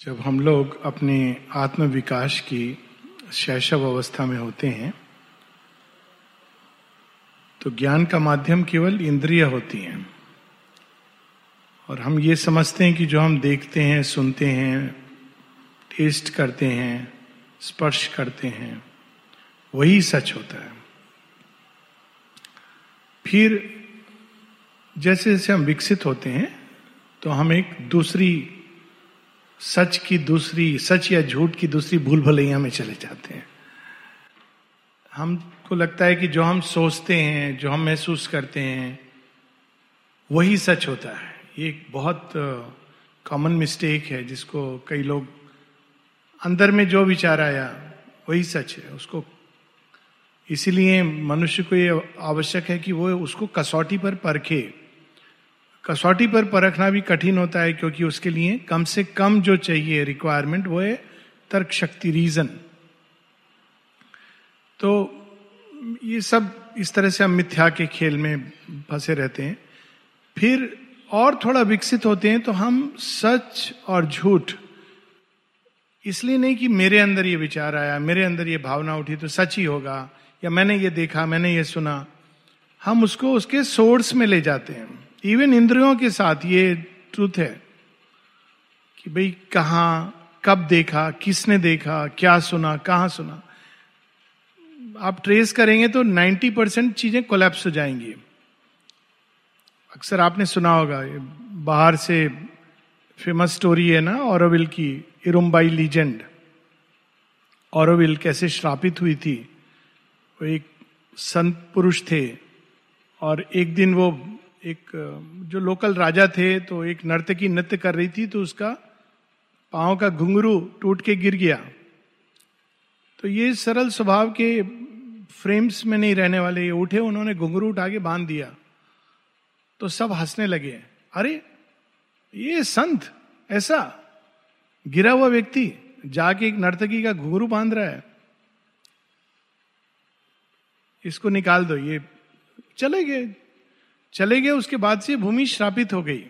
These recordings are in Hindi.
जब हम लोग अपने आत्म विकास की शैशव अवस्था में होते हैं तो ज्ञान का माध्यम केवल इंद्रिय होती हैं। और हम ये समझते हैं कि जो हम देखते हैं, सुनते हैं, टेस्ट करते हैं, स्पर्श करते हैं, वही सच होता है। फिर जैसे जैसे हम विकसित होते हैं तो हम एक दूसरी सच की दूसरी, सच या झूठ की दूसरी भूल भलैया में चले जाते हैं। हमको लगता है कि जो हम सोचते हैं, जो हम महसूस करते हैं, वही सच होता है। ये एक बहुत कॉमन मिस्टेक है, जिसको कई लोग अंदर में जो विचार आया, वही सच है। उसको, इसीलिए मनुष्य को ये आवश्यक है कि वो उसको कसौटी पर परखे। कसौटी पर परखना भी कठिन होता है क्योंकि उसके लिए कम से कम जो चाहिए रिक्वायरमेंट वो है तर्क शक्ति रीजन तो ये सब इस तरह से हम मिथ्या के खेल में फंसे रहते हैं। फिर और थोड़ा विकसित होते हैं तो हम सच और झूठ। इसलिए नहीं कि मेरे अंदर ये विचार आया, मेरे अंदर ये भावना उठी तो सच ही होगा, या मैंने ये देखा, मैंने ये सुना। हम उसको उसके सोर्स में ले जाते हैं। इवन इंद्रियों के साथ ये ट्रूथ है कि भाई कहा, कब देखा, किसने देखा, क्या सुना, कहा सुना। आप ट्रेस करेंगे तो 90 परसेंट चीज़ें कोलेप्स हो जाएँगी। अक्सर आपने सुना होगा, ये बाहर से फ़ेमस स्टोरी है ना औरविल की इरुम्बाई लीजेंड औरविल कैसे श्रापित हुई थी? वो एक संत पुरुष थे, और एक दिन वो एक, जो लोकल राजा थे तो एक नर्तकी नृत्य कर रही थी तो उसका पाँव का घुंघरू टूट के गिर गया। तो ये सरल स्वभाव के फ्रेम्स में नहीं रहने वाले ये उठे, उन्होंने घुंघरू उठा के बाँध दिया। तो सब हंसने लगे। अरे, ये संत, ऐसा गिरा हुआ व्यक्ति जाके एक नर्तकी का घुंघरू बाँध रहा है। इसको निकाल दो, ये चले गए। चले गए, उसके बाद से भूमि श्रापित हो गई।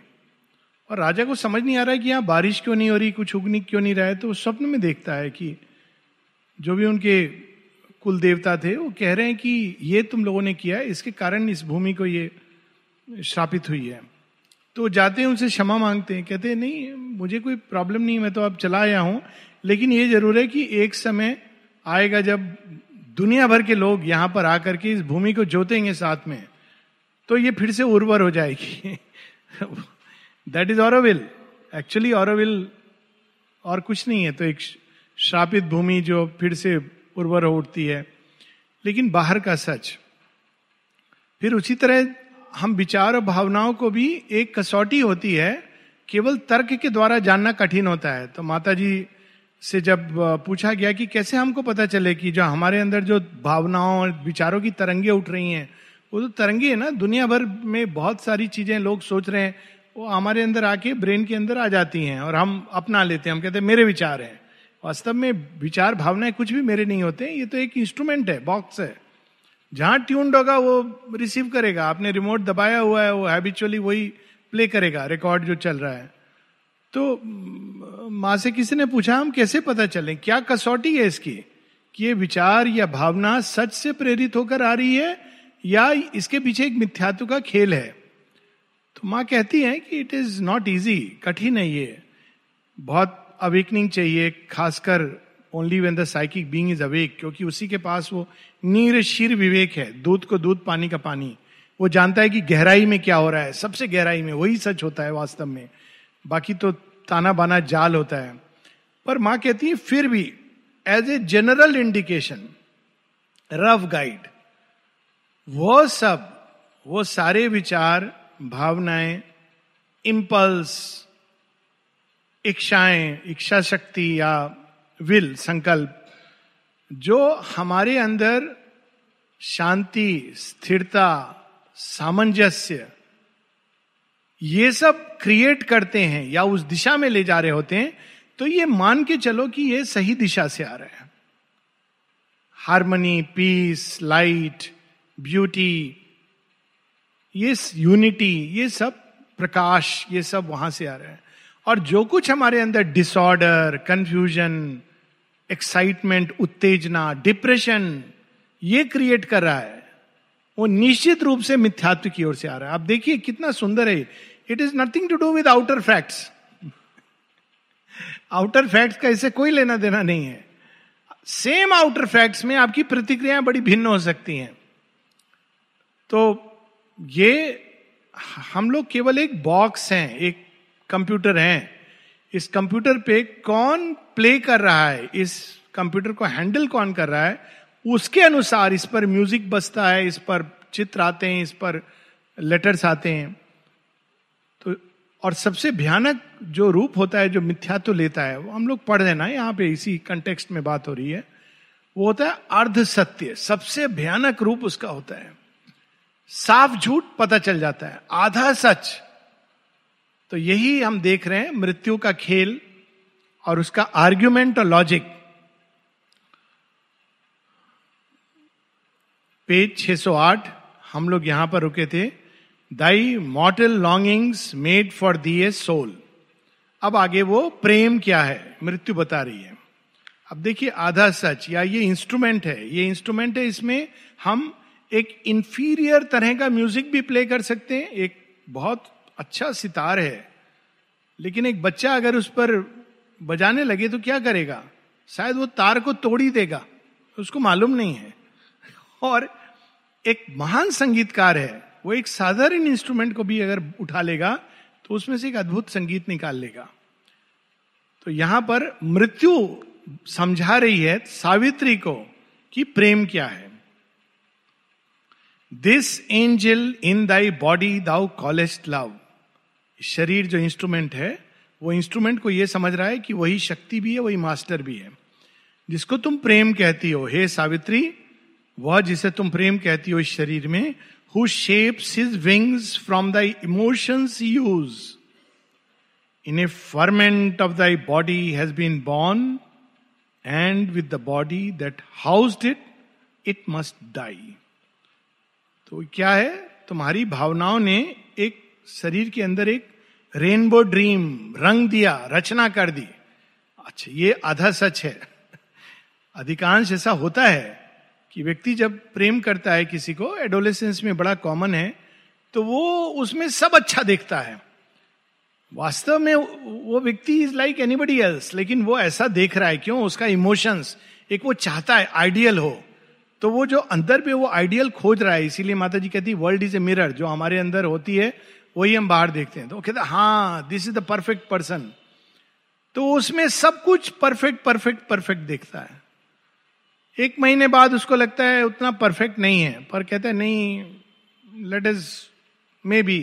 और राजा को समझ नहीं आ रहा है कि यहाँ बारिश क्यों नहीं हो रही, कुछ उगनी क्यों नहीं रहा है तो स्वप्न में देखता है कि जो भी उनके कुल देवता थे, वो कह रहे हैं कि ये तुम लोगों ने किया है इसके कारण इस भूमि को ये श्रापित हुई है। तो जाते हैं, उनसे क्षमा मांगते हैं, कहते हैं, नहीं, मुझे कोई प्रॉब्लम नहीं, मैं तो अब चला आया हूँ, लेकिन ये ज़रूर है कि एक समय आएगा जब दुनिया भर के लोग यहाँ पर आकर के इस भूमि को जोतेंगे साथ में। तो ये फिर से उर्वर हो जाएगी। That is Auroville actually Auroville और कुछ नहीं है तो एक श्रापित भूमि जो फिर से उर्वर हो उठती है। लेकिन बाहर का सच। फिर उसी तरह हम विचार और भावनाओं को भी एक कसौटी होती है, केवल तर्क के द्वारा जानना कठिन होता है। तो माता जी से जब पूछा गया कि कैसे हमको पता चले कि जो हमारे अंदर जो भावनाओं और विचारों की तरंगे उठ रही हैं वो तो तरंगी है ना दुनिया भर में बहुत सारी चीज़ें लोग सोच रहे हैं, वो हमारे अंदर आके ब्रेन के अंदर आ जाती हैं और हम अपना लेते हैं, हम कहते हैं, मेरे विचार हैं। वास्तव में विचार भावनाएँ कुछ भी मेरे नहीं होते, ये तो एक इंस्ट्रूमेंट है बॉक्स है। जहाँ ट्यून्ड होगा, वो रिसीव करेगा। आपने रिमोट दबाया हुआ है, वो हैबिचुअली वही प्ले करेगा रिकॉर्ड जो चल रहा है। तो माँ से किसी ने पूछा, हम कैसे पता चले? क्या कसौटी है इसकी? कि ये विचार या भावना सच से प्रेरित होकर आ रही है या इसके पीछे एक मिथ्यात्व का खेल है। तो माँ कहती है कि इट इज़ नॉट इजी कठिन है ये। बहुत अवेकनिंग चाहिए, खासकर only when the psychic being is awake क्योंकि उसी के पास वो नीर शीर विवेक है, दूध को दूध, पानी का पानी। वो जानता है कि गहराई में क्या हो रहा है, सबसे गहराई में, वही सच होता है वास्तव में। बाकी तो ताना बाना जाल होता है। पर माँ कहती है, फिर भी as a general indication rough guide वो सब, वो सारे विचार, भावनाएँ इम्पल्स इच्छाएँ, इच्छा शक्ति या विल संकल्प, जो हमारे अंदर शांति, स्थिरता, सामंजस्य, ये सब क्रिएट करते हैं या उस दिशा में ले जा रहे होते हैं तो ये मान के चलो कि ये सही दिशा से आ रहे हैं। हारमोनी पीस लाइट ब्यूटी ये यूनिटी ये सब प्रकाश ये सब वहाँ से आ रहे हैं और जो कुछ हमारे अंदर डिसऑर्डर कंफ्यूजन एक्साइटमेंट उत्तेजना डिप्रेशन ये क्रिएट कर रहा है वो निश्चित रूप से मिथ्यात्व की ओर से आ रहा है आप देखिए कितना सुंदर है it is nothing to do with outer facts outer facts का इससे कोई लेना देना नहीं है सेम आउटर फैक्ट्स में आपकी प्रतिक्रियाएँ बड़ी भिन्न हो सकती हैं तो ये हम लोग केवल एक बॉक्स हैं, एक कंप्यूटर हैं। इस कंप्यूटर पे कौन प्ले कर रहा है, इस कंप्यूटर को हैंडल कौन कर रहा है, उसके अनुसार इस पर म्यूज़िक बजता है, इस पर चित्र आते हैं, इस पर लेटर्स आते हैं। तो और सबसे भयानक जो रूप होता है, जो मिथ्यात्व लेता है, वो हम लोग पढ़ देना यहाँ पे इसी कंटेक्स्ट में बात हो रही है, वो होता है अर्ध सत्य सबसे भयानक रूप उसका होता है। साफ़ झूठ पता चल जाता है। आधा सच। तो यही हम देख रहे हैं मृत्यु का खेल और उसका आर्ग्यूमेंट और लॉजिक पेज 608 हम लोग यहाँ पर रुके थे। Thy mortal longings made for thee a soul अब आगे वो प्रेम क्या है? मृत्यु बता रही है। अब देखिए, आधा सच, या ये इंस्ट्रूमेंट है। ये इंस्ट्रूमेंट है, इसमें हम एक इंफीरियर तरह का म्यूज़िक भी प्ले कर सकते हैं। एक बहुत अच्छा सितार है। लेकिन एक बच्चा अगर उस पर बजाने लगे तो क्या करेगा? शायद वो तार को तोड़ ही देगा। उसको मालूम नहीं है। और एक महान संगीतकार है। वो एक साधारण इंस्ट्रूमेंट को भी अगर उठा लेगा तो उसमें से एक अद्भुत संगीत निकाल लेगा। तो यहाँ पर मृत्यु समझा रही है सावित्री को कि प्रेम क्या है। This angel in thy body thou callest love शरीर जो इंस्ट्रूमेंट है, वो इंस्ट्रूमेंट को ये समझ रहा है कि वही शक्ति भी है, वही मास्टर भी है। जिसको तुम प्रेम कहती हो, हे सावित्री, वह जिसे तुम प्रेम कहती हो इस शरीर में who shapes his wings from thy emotions use in a ferment of thy body has been born and with the body that housed it it must die तो क्या है? तुम्हारी भावनाओं ने एक शरीर के अंदर एक रेनबो ड्रीम रंग दिया, रचना कर दी। अच्छा ये आधा सच है। अधिकांश ऐसा होता है कि व्यक्ति जब प्रेम करता है किसी को एडोलेसेंस में बड़ा कॉमन है तो वो उसमें सब अच्छा देखता है। वास्तव में वो व्यक्ति इज़ लाइक एनीबडी एल्स लेकिन वो ऐसा देख रहा है, क्यों? उसका इमोशंस एक वो चाहता है आइडियल हो। तो वो जो अंदर पे वो आइडियल खोज रहा है, इसीलिए माता जी कहती है वर्ल्ड इज़ ए मिरर जो हमारे अंदर होती है, वही हम बाहर देखते हैं। तो कहते हाँ this is the perfect person तो उसमें सब कुछ परफेक्ट परफेक्ट परफेक्ट देखता है। एक महीने बाद उसको लगता है, उतना परफेक्ट नहीं है। पर कहते है, नहीं लेट इज़ मे बी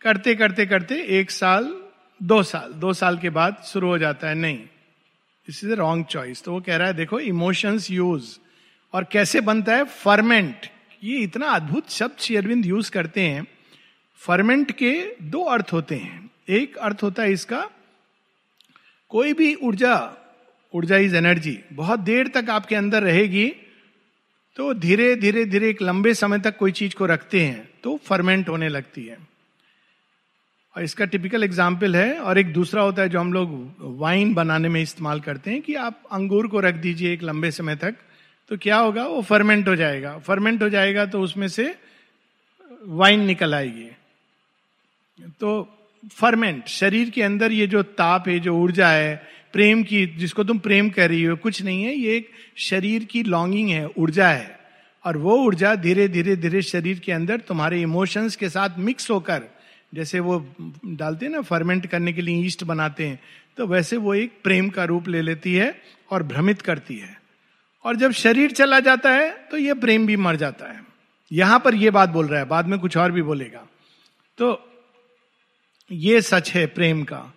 करते करते करते एक साल, दो साल दो साल के बाद शुरू हो जाता है, नहीं। This is a wrong choice तो वो कह रहा है, देखो इमोशंस यूज़ और कैसे बनता है? फर्मेंट। ये इतना अद्भुत शब्द श्री अरविंद यूज़ करते हैं। फर्मेंट के दो अर्थ होते हैं। एक अर्थ होता है इसका, कोई भी ऊर्जा ऊर्जा इज़ एनर्जी, बहुत देर तक आपके अंदर रहेगी तो धीरे धीरे धीरे एक लंबे समय तक कोई चीज़ को रखते हैं तो फर्मेंट होने लगती है। और इसका टिपिकल एग्ज़ाम्पल है, और एक दूसरा होता है जो हम लोग वाइन बनाने में इस्तेमाल करते हैं, कि आप अंगूर को रख दीजिए एक लंबे समय तक तो क्या होगा? वो फर्मेंट हो जाएगा। फर्मेंट हो जाएगा तो उसमें से वाइन निकल आएगी। तो फर्मेंट शरीर के अंदर ये जो ताप है, जो ऊर्जा है, प्रेम की, जिसको तुम प्रेम कर रही हो, कुछ नहीं है, ये एक शरीर की लॉन्गिंग है, ऊर्जा है। और वो ऊर्जा धीरे धीरे धीरे शरीर के अंदर तुम्हारे इमोशंस के साथ मिक्स होकर, जैसे वो डालते हैं ना फर्मेंट करने के लिए ईस्ट बनाते हैं तो वैसे वो एक प्रेम का रूप ले लेती है और भ्रमित करती है। और जब शरीर चला जाता है तो ये प्रेम भी मर जाता है। यहाँ पर यह बात बोल रहा है, बाद में कुछ और भी बोलेगा। तो ये सच है प्रेम का।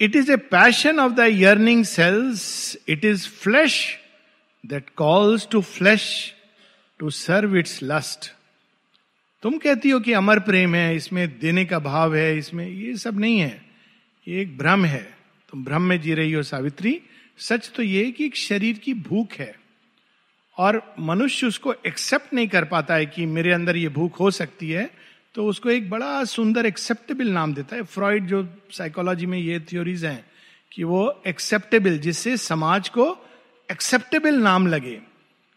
It is a passion of the yearning cells it is flesh that calls to flesh to serve its lust तुम कहती हो कि अमर प्रेम है, इसमें देने का भाव है, इसमें ये सब नहीं है। ये एक भ्रम है। तुम भ्रम में जी रही हो, सावित्री। सच तो ये कि एक शरीर की भूख है और मनुष्य उसको एक्सेप्ट नहीं कर पाता है कि मेरे अंदर ये भूख हो सकती है तो उसको एक बड़ा सुंदर एक्सेप्टेबल नाम देता है। फ्रॉइड जो साइकोलॉजी में ये थ्योरीज हैं कि वो एक्सेप्टेबल जिससे समाज को एक्सेप्टेबल नाम लगे,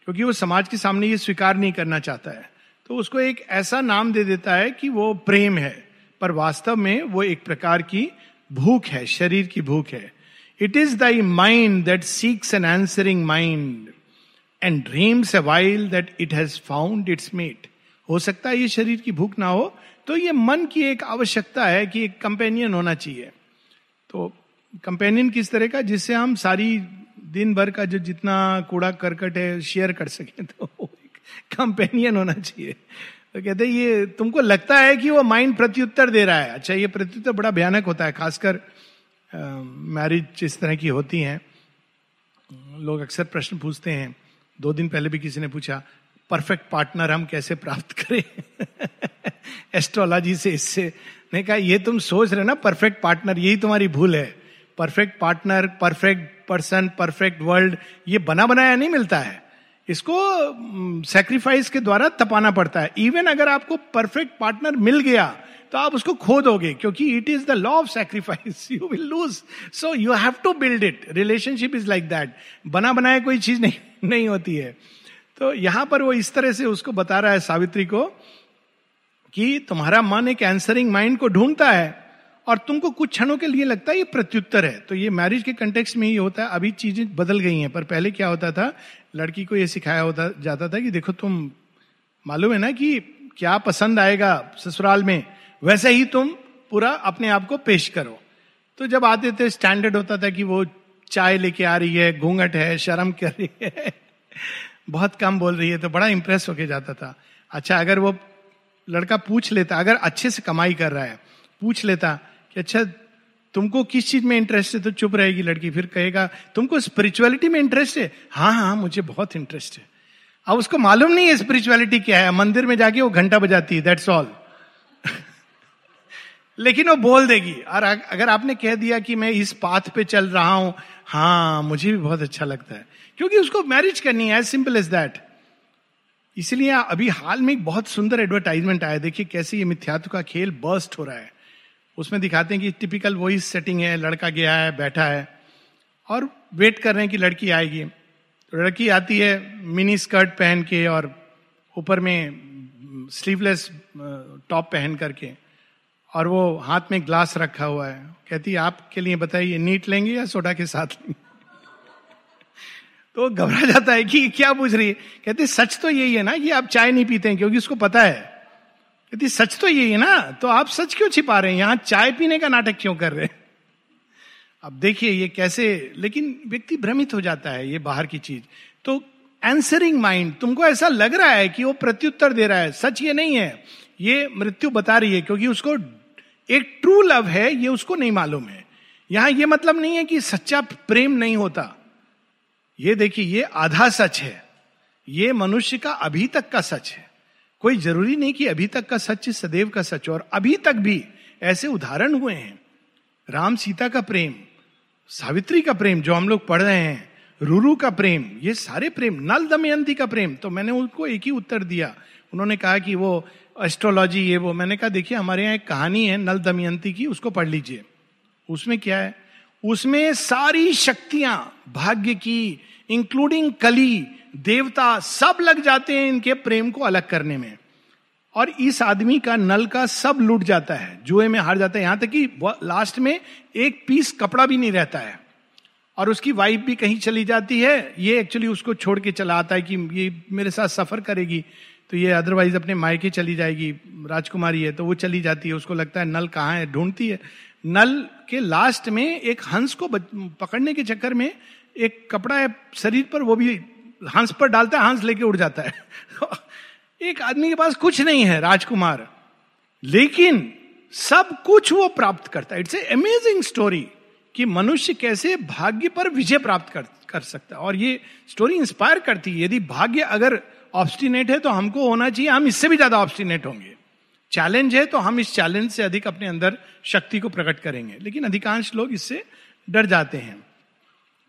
क्योंकि वो समाज के सामने ये स्वीकार नहीं करना चाहता है। तो उसको एक ऐसा नाम दे देता है कि वो प्रेम है, पर वास्तव में वो एक प्रकार की भूख है, शरीर की भूख है। It is thy mind that seeks an answering mind and dreams a while that it has found its mate हो सकता है ये शरीर की भूख ना हो तो ये मन की एक आवश्यकता है कि एक कंपेनियन होना चाहिए। तो कंपेनियन किस तरह का, जिससे हम सारी दिन भर का जो जितना कूड़ा करकट है शेयर कर सके तो कंपेनियन होना चाहिए। तो कहते ये तुमको लगता है कि वो माइंड प्रत्युत्तर दे रहा है। अच्छा ये प्रत्युत्तर बड़ा भयानक होता है, खासकर मैरिज इस तरह की होती हैं। लोग अक्सर प्रश्न पूछते हैं। दो दिन पहले भी किसी ने पूछा परफेक्ट पार्टनर हम कैसे प्राप्त करें? एस्ट्रोलॉजी से इससे ने कहा, ये तुम सोच रहे ना परफेक्ट पार्टनर यही तुम्हारी भूल है। Perfect partner perfect person perfect world ये बना बनाया नहीं मिलता है। इसको सेक्रीफाइस के द्वारा तपाना पड़ता है। इवन अगर आपको परफेक्ट पार्टनर मिल गया तो आप उसको खो दोगे क्योंकि it is the law of sacrifice you will lose so you have to build it relationship is like that बना बनाया कोई चीज़ नहीं नहीं होती है। तो यहाँ पर वो इस तरह से उसको बता रहा है सावित्री को कि तुम्हारा मन एक एंसरिंग माइंड को ढूंढता है और तुमको कुछ क्षणों के लिए लगता है ये प्रत्युत्तर है। तो ये मैरिज के कंटेक्स में ही होता है। अभी चीज़ें बदल गई हैं, पर पहले क्या होता था? लड़की को ये सिखाया होता, जाता था कि देखो तुम, मालूम है ना कि क्या पसंद आएगा ससुराल में? वैसे ही तुम पूरा अपने आप को पेश करो। तो जब आते थे स्टैंडर्ड होता था कि वो चाय लेके आ रही है, घूंघट है, शर्म कर रही है, बहुत कम बोल रही है तो बड़ा इंप्रेस होके जाता था। अच्छा अगर वो लड़का पूछ लेता, अगर अच्छे से कमाई कर रहा है, पूछ लेता कि अच्छा तुमको किस चीज़ में इंटरेस्ट है तो चुप रहेगी लड़की। फिर कहेगा, तुमको स्पिरिचुअलिटी में इंटरेस्ट है? हाँ हाँ मुझे बहुत इंटरेस्ट है। अब उसको मालूम नहीं है स्पिरिचुअलिटी क्या है। मंदिर में जाके वो घंटा बजाती है दैट्स ऑल लेकिन वो बोल देगी। और अगर आपने कह दिया कि मैं इस पाथ पे चल रहा हूँ हाँ मुझे भी बहुत अच्छा लगता है। क्योंकि उसको मैरिज करनी है सिंपल एज दैट इसलिए अभी हाल में एक बहुत सुंदर एडवर्टाइजमेंट आया देखिए कैसे ये मिथ्यात्व का खेल बर्स्ट हो रहा है। उसमें दिखाते हैं कि टिपिकल वही सेटिंग है, लड़का गया है, बैठा है। और वेट कर रहे हैं कि लड़की आएगी। तो लड़की आती है मिनी स्कर्ट पहन के और ऊपर में स्लीवलेस टॉप पहन करके। और वो हाथ में ग्लास रखा हुआ है। कहती, आपके लिए बताइए, नीट लेंगे या सोडा के साथ लेंगे? तो घबरा जाता है कि क्या पूछ रही है। कहती, सच तो यही है ना कि आप चाय नहीं पीते हैं, क्योंकि उसको पता है। कहती, सच तो यही है ना? तो आप सच क्यों छिपा रहे हैं? यहाँ चाय पीने का नाटक क्यों कर रहे हैं? अब देखिए, ये कैसे, लेकिन व्यक्ति भ्रमित हो जाता है ये बाहर की चीज़। तो एंसरिंग माइंड तुमको ऐसा लग रहा है कि वो प्रत्युत्तर दे रहा है, सच ये नहीं है। ये मृत्यु बता रही है क्योंकि उसको एक ट्रू लव है, ये उसको नहीं मालूम है। यहाँ ये मतलब नहीं है कि सच्चा प्रेम नहीं होता। ये देखिए, ये आधा सच है। ये मनुष्य का अभी तक का सच है। कोई ज़रूरी नहीं कि अभी तक का सच सदैव का सच, और अभी तक भी ऐसे उदाहरण हुए हैं। राम सीता का प्रेम, सावित्री का प्रेम जो हम लोग पढ़ रहे हैं, रुरु का प्रेम, ये सारे प्रेम, नल दमयंती का प्रेम तो मैंने उनको एक ही उत्तर दिया। उन्होंने कहा कि वो एस्ट्रोलॉजी ये वो। मैंने कहा, देखिए, हमारे यहाँ एक कहानी है नल दमयंती की, उसको पढ़ लीजिए। उसमें क्या है? उसमें सारी शक्तियाँ, भाग्य की इंक्लूडिंग कली, देवता, सब लग जाते हैं इनके प्रेम को अलग करने में। और इस आदमी का नल का सब लूट जाता है, जुए में हार जाता है। यहाँ तक कि लास्ट में एक पीस कपड़ा भी नहीं रहता है। और उसकी वाइफ भी कहीं चली जाती है। ये एक्चुअली उसको छोड़ के चला आता है कि ये मेरे साथ सफ़र करेगी। तो ये अदरवाइज़ अपने मायके चली जाएगी, राजकुमारी है तो वो चली जाती है, उसको लगता है नल कहाँ है, ढूंढती है। नल के लास्ट में एक हंस को पकड़ने के चक्कर में एक कपड़ा है शरीर पर, वो भी हंस पर डालता है, हंस लेके उड़ जाता है। एक आदमी के पास कुछ नहीं है, राजकुमार। लेकिन सब कुछ वो प्राप्त करता है। इट्स ए अमेजिंग स्टोरी कि मनुष्य कैसे भाग्य पर विजय प्राप्त कर कर सकता है। और ये स्टोरी इंस्पायर करती है, यदि भाग्य अगर ऑब्स्टिनेट है तो हमको होना चाहिए, हम इससे भी ज़्यादा ऑब्स्टिनेट होंगे। चैलेंज है तो हम इस चैलेंज से अधिक अपने अंदर शक्ति को प्रकट करेंगे। लेकिन अधिकांश लोग इससे डर जाते हैं।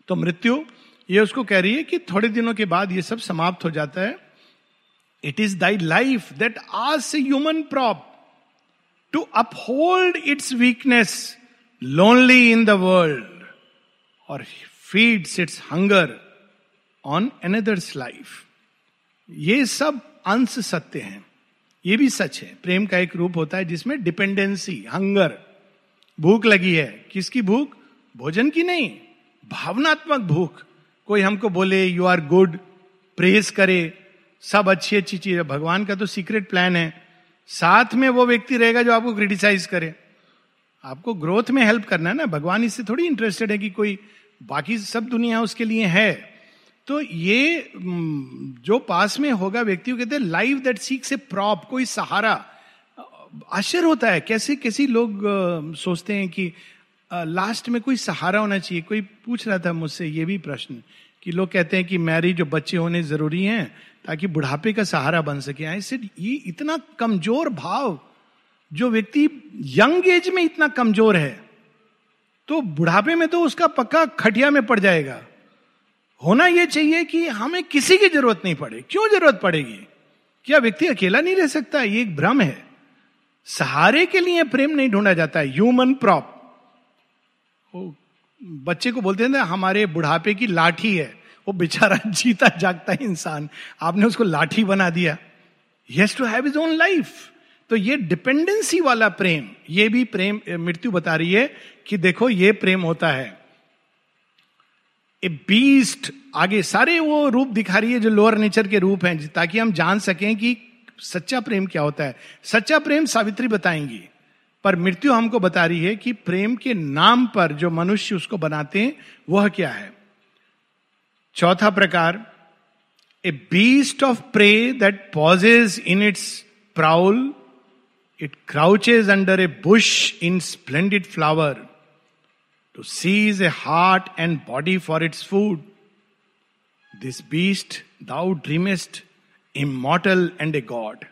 तो मृत्यु, ये उसको कह रही है कि थोड़े दिनों के बाद ये सब समाप्त हो जाता है। It is thy life that आज human prop to uphold its weakness lonely in the world or feeds its hunger on another's life ये सब अंश सत्य हैं। ये भी सच है। प्रेम का एक रूप होता है जिसमें डिपेंडेंसी, हंगर, भूख लगी है। किसकी भूख? भोजन की नहीं, भावनात्मक भूख। कोई हमको बोले यू आर गुड प्रेस करे, सब अच्छी अच्छी चीज़ भगवान का तो सीक्रेट प्लान है। साथ में वो व्यक्ति रहेगा जो आपको क्रिटिसाइज करे। आपको ग्रोथ में हेल्प करना है ना। भगवान इससे थोड़ी इंटरेस्टेड है कि कोई बाकी सब दुनिया उसके लिए है। तो ये जो पास में होगा व्यक्ति को कहते हैं लाइव दैट सीक से प्रॉप कोई सहारा आश्चर्य होता है। कैसे कैसे लोग सोचते हैं कि लास्ट में कोई सहारा होना चाहिए? कोई पूछ रहा था मुझसे ये भी प्रश्न कि लोग कहते हैं कि मैरिज जो बच्चे होने ज़रूरी हैं ताकि बुढ़ापे का सहारा बन सके। ऐसे ये इतना कमज़ोर भाव, जो व्यक्ति यंग एज में इतना कमज़ोर है तो बुढ़ापे में तो उसका पक्का खटिया में पड़ जाएगा। होना यह चाहिए कि हमें किसी की ज़रूरत नहीं पड़े। क्यों ज़रूरत पड़ेगी? क्या व्यक्ति अकेला नहीं रह सकता? ये एक भ्रम है। सहारे के लिए प्रेम नहीं ढूंढा जाता। है ह्यूमन प्रॉप बच्चे को बोलते हैं ना, हमारे बुढ़ापे की लाठी है। वो बेचारा जीता जागता इंसान। आपने उसको लाठी बना दिया। Yes to have is own life तो ये डिपेंडेंसी वाला प्रेम, ये भी प्रेम, मृत्यु बता रही है कि देखो, ये प्रेम होता है। ए बीस्ट आगे सारे वो रूप दिखा रही है जो लोअर नेचर के रूप हैं, ताकि हम जान सकें कि सच्चा प्रेम क्या होता है। सच्चा प्रेम सावित्री बताएँगी, पर मृत्यु हमको बता रही है कि प्रेम के नाम पर जो मनुष्य उसको बनाते हैं, वह क्या है। चौथा प्रकार a beast of prey that pauses in its prowl it crouches under a bush in splendid flower to seize a heart and body for its food. This beast, thou dreamest, immortal and a god.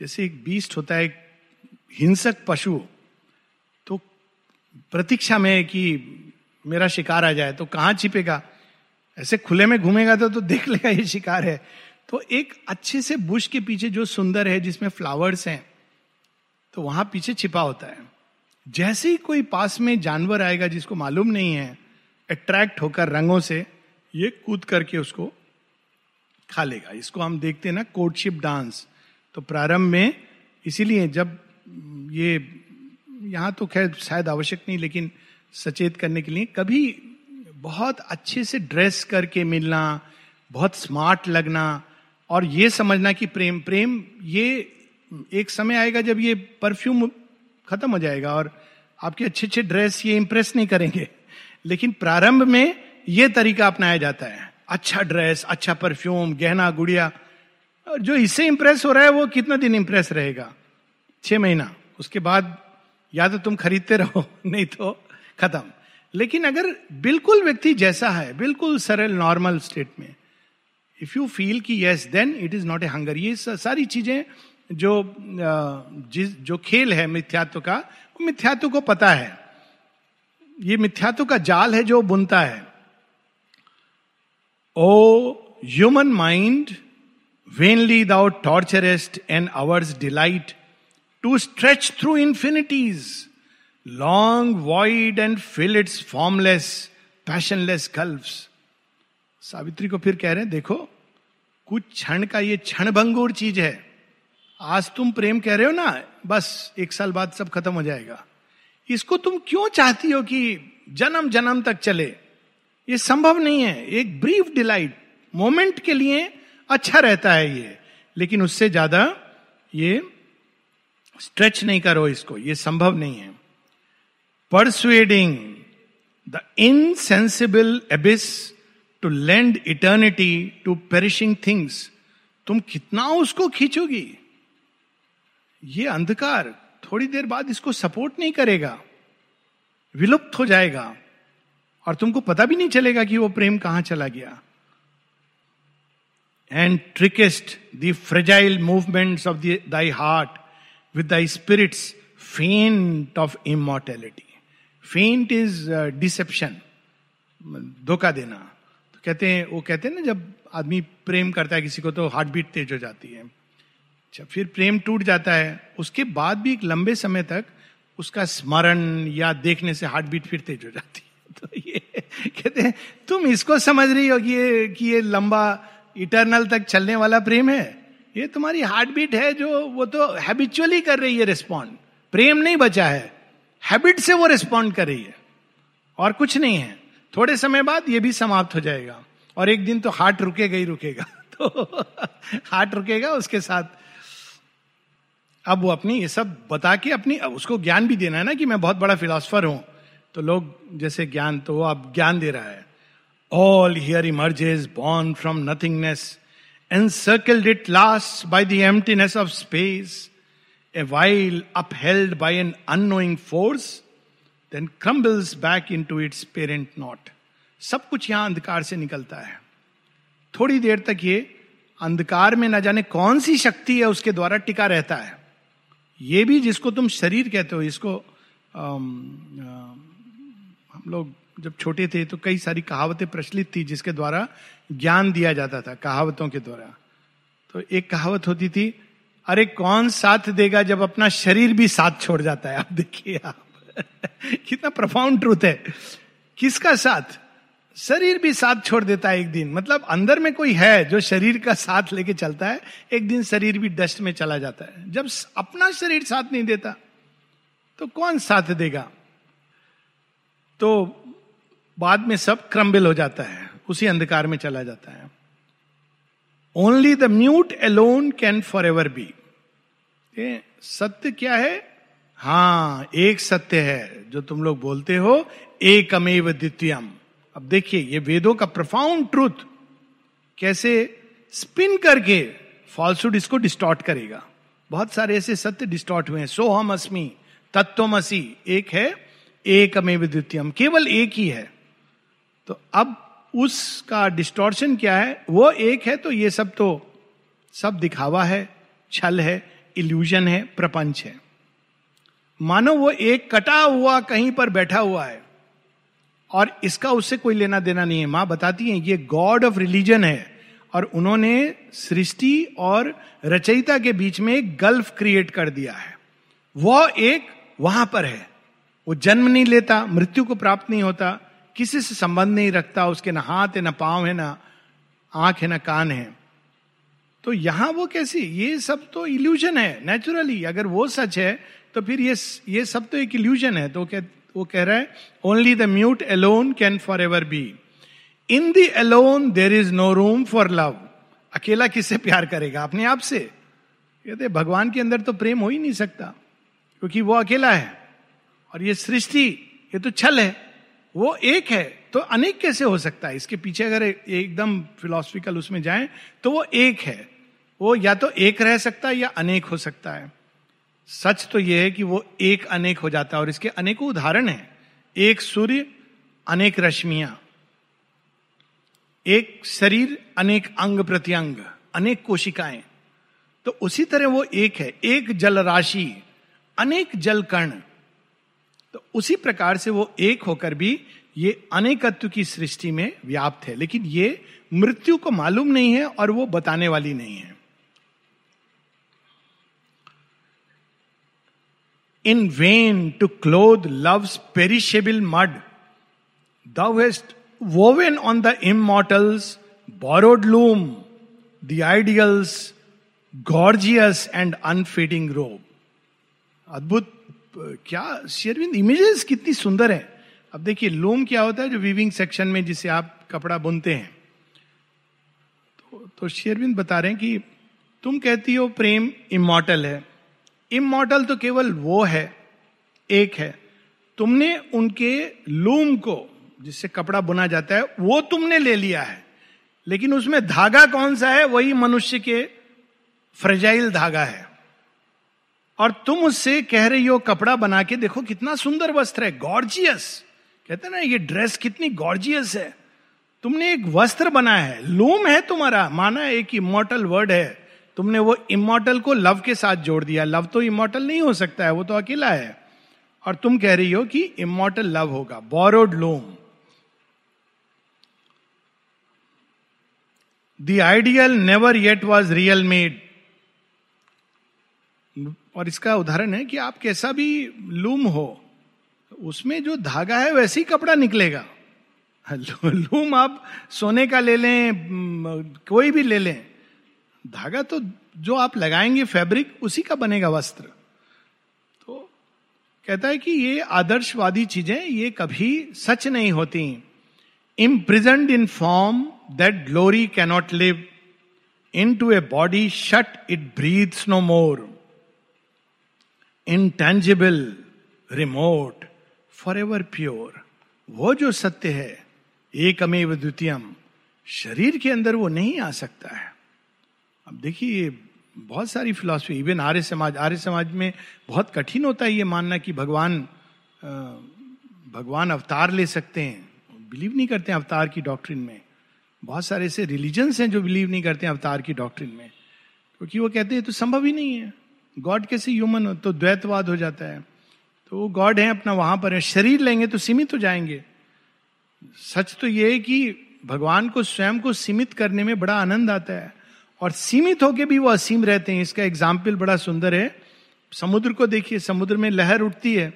जैसे एक बीस्ट होता है हिंसक पशु तो प्रतीक्षा में कि मेरा शिकार आ जाए तो कहाँ छिपेगा ऐसे खुले में घूमेगा तो तो देख लेगा ये शिकार है तो एक अच्छे से बुश के पीछे जो सुंदर है, जिसमें फ्लावर्स हैं तो वहाँ पीछे छिपा होता है जैसे ही कोई पास में जानवर आएगा जिसको मालूम नहीं है अट्रैक्ट होकर रंगों से ये कूद करके उसको खा लेगा। इसको हम देखते हैं ना कोर्टशिप डांस तो प्रारंभ में इसीलिए जब ये यहाँ तो खैर शायद आवश्यक नहीं, लेकिन सचेत करने के लिए कभी बहुत अच्छे से ड्रेस करके मिलना, बहुत स्मार्ट लगना और ये समझना कि प्रेम प्रेम ये एक समय आएगा जब ये परफ्यूम खत्म हो जाएगा और आपके अच्छे अच्छे ड्रेस ये इंप्रेस नहीं करेंगे। लेकिन प्रारंभ में ये तरीका अपनाया जाता है। अच्छा ड्रेस अच्छा परफ्यूम गहना, गुड़िया। और जो इससे इंप्रेस हो रहा है, वो कितना दिन इंप्रेस रहेगा? छह महीना। उसके बाद या तो तुम खरीदते रहो, नहीं तो खत्म। लेकिन अगर बिल्कुल व्यक्ति जैसा है, बिल्कुल सरल नॉर्मल स्टेट में इफ़ यू फील कि yes then it is not a hunger ये सारी चीज़ें जो जिस, जो खेल है मिथ्यात्व का मिथ्यात्व को पता है। ये मिथ्यात्व का जाल है जो बुनता है। O human mind, vainly thou torturest and hour's delight to stretch through infinity's long void and fill its formless, passionless gulf Savitri को फिर कह रहे हैं, देखो, कुछ क्षण का ये क्षण भंगुर चीज़ है। आज तुम प्रेम कह रहे हो ना, बस एक साल बाद सब खत्म हो जाएगा। इसको तुम क्यों चाहती हो कि जन्म जन्म तक चले? ये संभव नहीं है। एक ब्रीफ डिलाइट मोमेंट के लिए अच्छा रहता है ये। लेकिन उससे ज़्यादा ये स्ट्रेच नहीं करो इसको। ये संभव नहीं है। Persuading the insensible abyss to lend eternity to perishing things तुम कितना उसको खींचोगी? ये अंधकार थोड़ी देर बाद इसको सपोर्ट नहीं करेगा, विलुप्त हो जाएगा और तुमको पता भी नहीं चलेगा कि वो प्रेम कहाँ चला गया। And trickest fragile movements of thy heart with thy spirit's feint of immortality feint is deception धोखा देना। तो कहते हैं, वो कहते हैं ना, जब आदमी प्रेम करता है किसी को तो हार्ट बीट तेज हो जाती है। अच्छा फिर प्रेम टूट जाता है, उसके बाद भी एक लंबे समय तक उसका स्मरण या देखने से हार्ट बीट फिर तेज हो जाती है। तो ये कहते हैं, तुम इसको समझ रही हो कि ये कि ये लंबा इटरनल तक चलने वाला प्रेम है? ये तुम्हारी हार्ट बीट है जो, वो तो हैबिचुअली कर रही है रिस्पॉन्ड प्रेम नहीं बचा है हैबिट से वो रिस्पॉन्ड कर रही है। और कुछ नहीं है। थोड़े समय बाद ये भी समाप्त हो जाएगा। और एक दिन तो हार्ट रुकेगा ही रुकेगा। तो हार्ट रुकेगा उसके साथ। अब वो अपनी ये सब बता के अपनी, उसको ज्ञान भी देना है ना कि मैं बहुत बड़ा फिलोसफर हूँ। तो लोग जैसे ज्ञान तो वो अब ज्ञान दे रहा है। All here emerges born from nothingness and circled it last by the emptiness of space a while upheld by an unknowing force then crumbles back into its parent nought सब कुछ यहाँ अंधकार से निकलता है। थोड़ी देर तक ये अंधकार में न जाने कौन सी शक्ति है उसके द्वारा टिका रहता है। ये भी जिसको तुम शरीर कहते हो, इसको हम लोग जब छोटे थे तो कई सारी कहावतें प्रचलित थी जिसके द्वारा ज्ञान दिया जाता था, कहावतों के द्वारा। तो एक कहावत होती थी, अरे, कौन साथ देगा जब अपना शरीर भी साथ छोड़ जाता है? आप देखिए आप। कितना प्रफाउंड ट्रूथ है। किसका साथ? शरीर भी साथ छोड़ देता है एक दिन। मतलब अंदर में कोई है जो शरीर का साथ लेके चलता है, एक दिन शरीर भी डस्ट में चला जाता है। जब अपना शरीर साथ नहीं देता तो कौन साथ देगा? तो बाद में सब क्रम्बिल हो जाता है, उसी अंधकार में चला जाता है। Only the mute alone can for ever be सत्य क्या है? हाँ, एक सत्य है, जो तुम लोग बोलते हो एक अमेव द्वितीयम। अब देखिए, ये वेदों का प्रफाउंड ट्रूथ कैसे स्पिन करके फॉल्सुड इसको डिस्टॉर्ट करेगा। बहुत सारे ऐसे सत्य डिस्टॉर्ट हुए हैं। सो हम अस्मी तत्वमसी एक है एक अमेव द्वितीयम, केवल एक ही है। तो अब उसका डिस्टॉर्शन क्या है? वो एक है तो ये सब तो सब दिखावा है, छल है इल्यूजन है, प्रपंच है। मानो वो एक कटा हुआ कहीं पर बैठा हुआ है। और इसका उससे कोई लेना देना नहीं है। माँ बताती है, ये गॉड ऑफ़ रिलीजन है। और उन्होंने सृष्टि और रचयिता के बीच में एक गल्फ क्रिएट कर दिया है। वह एक वहाँ पर है। वो जन्म नहीं लेता, मृत्यु को प्राप्त नहीं होता, किसी से संबंध नहीं रखता, उसके ना हाथ है, ना पाँव है, ना आँख है, ना कान है। तो यहाँ वो कैसी? ये सब तो इल्यूजन है नेचुरली अगर वो सच है तो फिर ये ये सब तो एक इल्यूजन है। तो क्या वो कह रहा है only the mute alone can for ever be in the alone there is no room for love अकेला किससे प्यार करेगा? अपने आप से। कहते भगवान के अंदर तो प्रेम हो ही नहीं सकता, क्योंकि वो अकेला है। और ये सृष्टि, ये तो छल है। वो एक है तो अनेक कैसे हो सकता है? इसके पीछे अगर एकदम फिलोसफिकल उसमें जाए तो वो एक है। वो या तो एक रह सकता है या अनेक हो सकता है। सच तो यह है कि वो एक अनेक हो जाता है और इसके अनेकों उदाहरण हैं। एक सूर्य, अनेक रश्मियाँ। एक शरीर, अनेक अंग प्रत्यंग, अनेक कोशिकाएँ। तो उसी तरह वो एक है। एक जल राशि, अनेक जल कर्ण तो उसी प्रकार से वो एक होकर भी ये अनेकत्व की सृष्टि में व्याप्त है। लेकिन ये मृत्यु को मालूम नहीं है और वो बताने वाली नहीं है। In vain to clothe love's perishable mud. Thou hast woven on the immortals borrowed loom, the ideals gorgeous and unfading robe. अद्भुत क्या शेरविंद इमेजेस कितनी सुंदर है अब देखिए लूम क्या होता है जो वीविंग सेक्शन में जिसे आप कपड़ा बुनते हैं तो, तो शेरविंद बता रहे हैं कि तुम कहती हो प्रेम इमोटल है इमोटल तो केवल वो है, एक है। तुमने उनके लूम को, जिससे कपड़ा बुना जाता है, वो तुमने ले लिया है। लेकिन उसमें धागा कौन सा है? वही मनुष्य के फ्रेजाइल धागा है। और तुम उससे कह रही हो, कपड़ा बना के देखो, कितना सुंदर वस्त्र है गॉर्जियस कहते ना, ये ड्रेस कितनी गॉर्जियस है। तुमने एक वस्त्र बनाया है, लूम है तुम्हारा, माना एक इमोटल वर्ड है। तुमने वो इमोटल को लव के साथ जोड़ दिया। लव तो इमोटल नहीं हो सकता है, वो तो अकेला है। और तुम कह रही हो कि इमोटल लव होगा। Borrowed from the ideal never yet was real made और इसका उदाहरण है कि आप कैसा भी लूम हो, उसमें जो धागा है वैसे ही कपड़ा निकलेगा। लूम आप सोने का ले लें कोई भी ले लें। धागा तो जो आप लगाएँगे फैब्रिक, उसी का बनेगा वस्त्र। तो कहता है कि ये आदर्शवादी चीज़ें, ये कभी सच नहीं होती। Imprisoned in form that glory cannot live into a body shut it breathe no more intangible remote for ever pure वो जो सत्य है, एकमेव द्वितीय शरीर के अंदर वो नहीं आ सकता है। अब देखिए बहुत सारी फिलॉसफी इवन आर्य समाज आर्य समाज में बहुत कठिन होता है ये मानना कि भगवान भगवान अवतार ले सकते हैं। बिलीव नहीं करते हैं अवतार की डॉक्ट्रिन में। बहुत सारे ऐसे रिलीजन्स हैं जो बिलीव नहीं करते हैं अवतार की डॉक्ट्रिन में। क्योंकि वो कहते हैं तो संभव ही नहीं है। गॉड कैसे ह्यूमन हो? तो द्वैतवाद हो जाता है। तो वो गॉड है, अपना वहाँ पर है। शरीर लेंगे तो सीमित हो जाएँगे। सच तो ये है कि भगवान को, स्वयं को सीमित करने में बड़ा आनंद आता है। और सीमित होके भी वो असीम रहते हैं। इसका एग्ज़ाम्पल बड़ा सुंदर है। समुद्र को देखिए, समुद्र में लहर उठती है।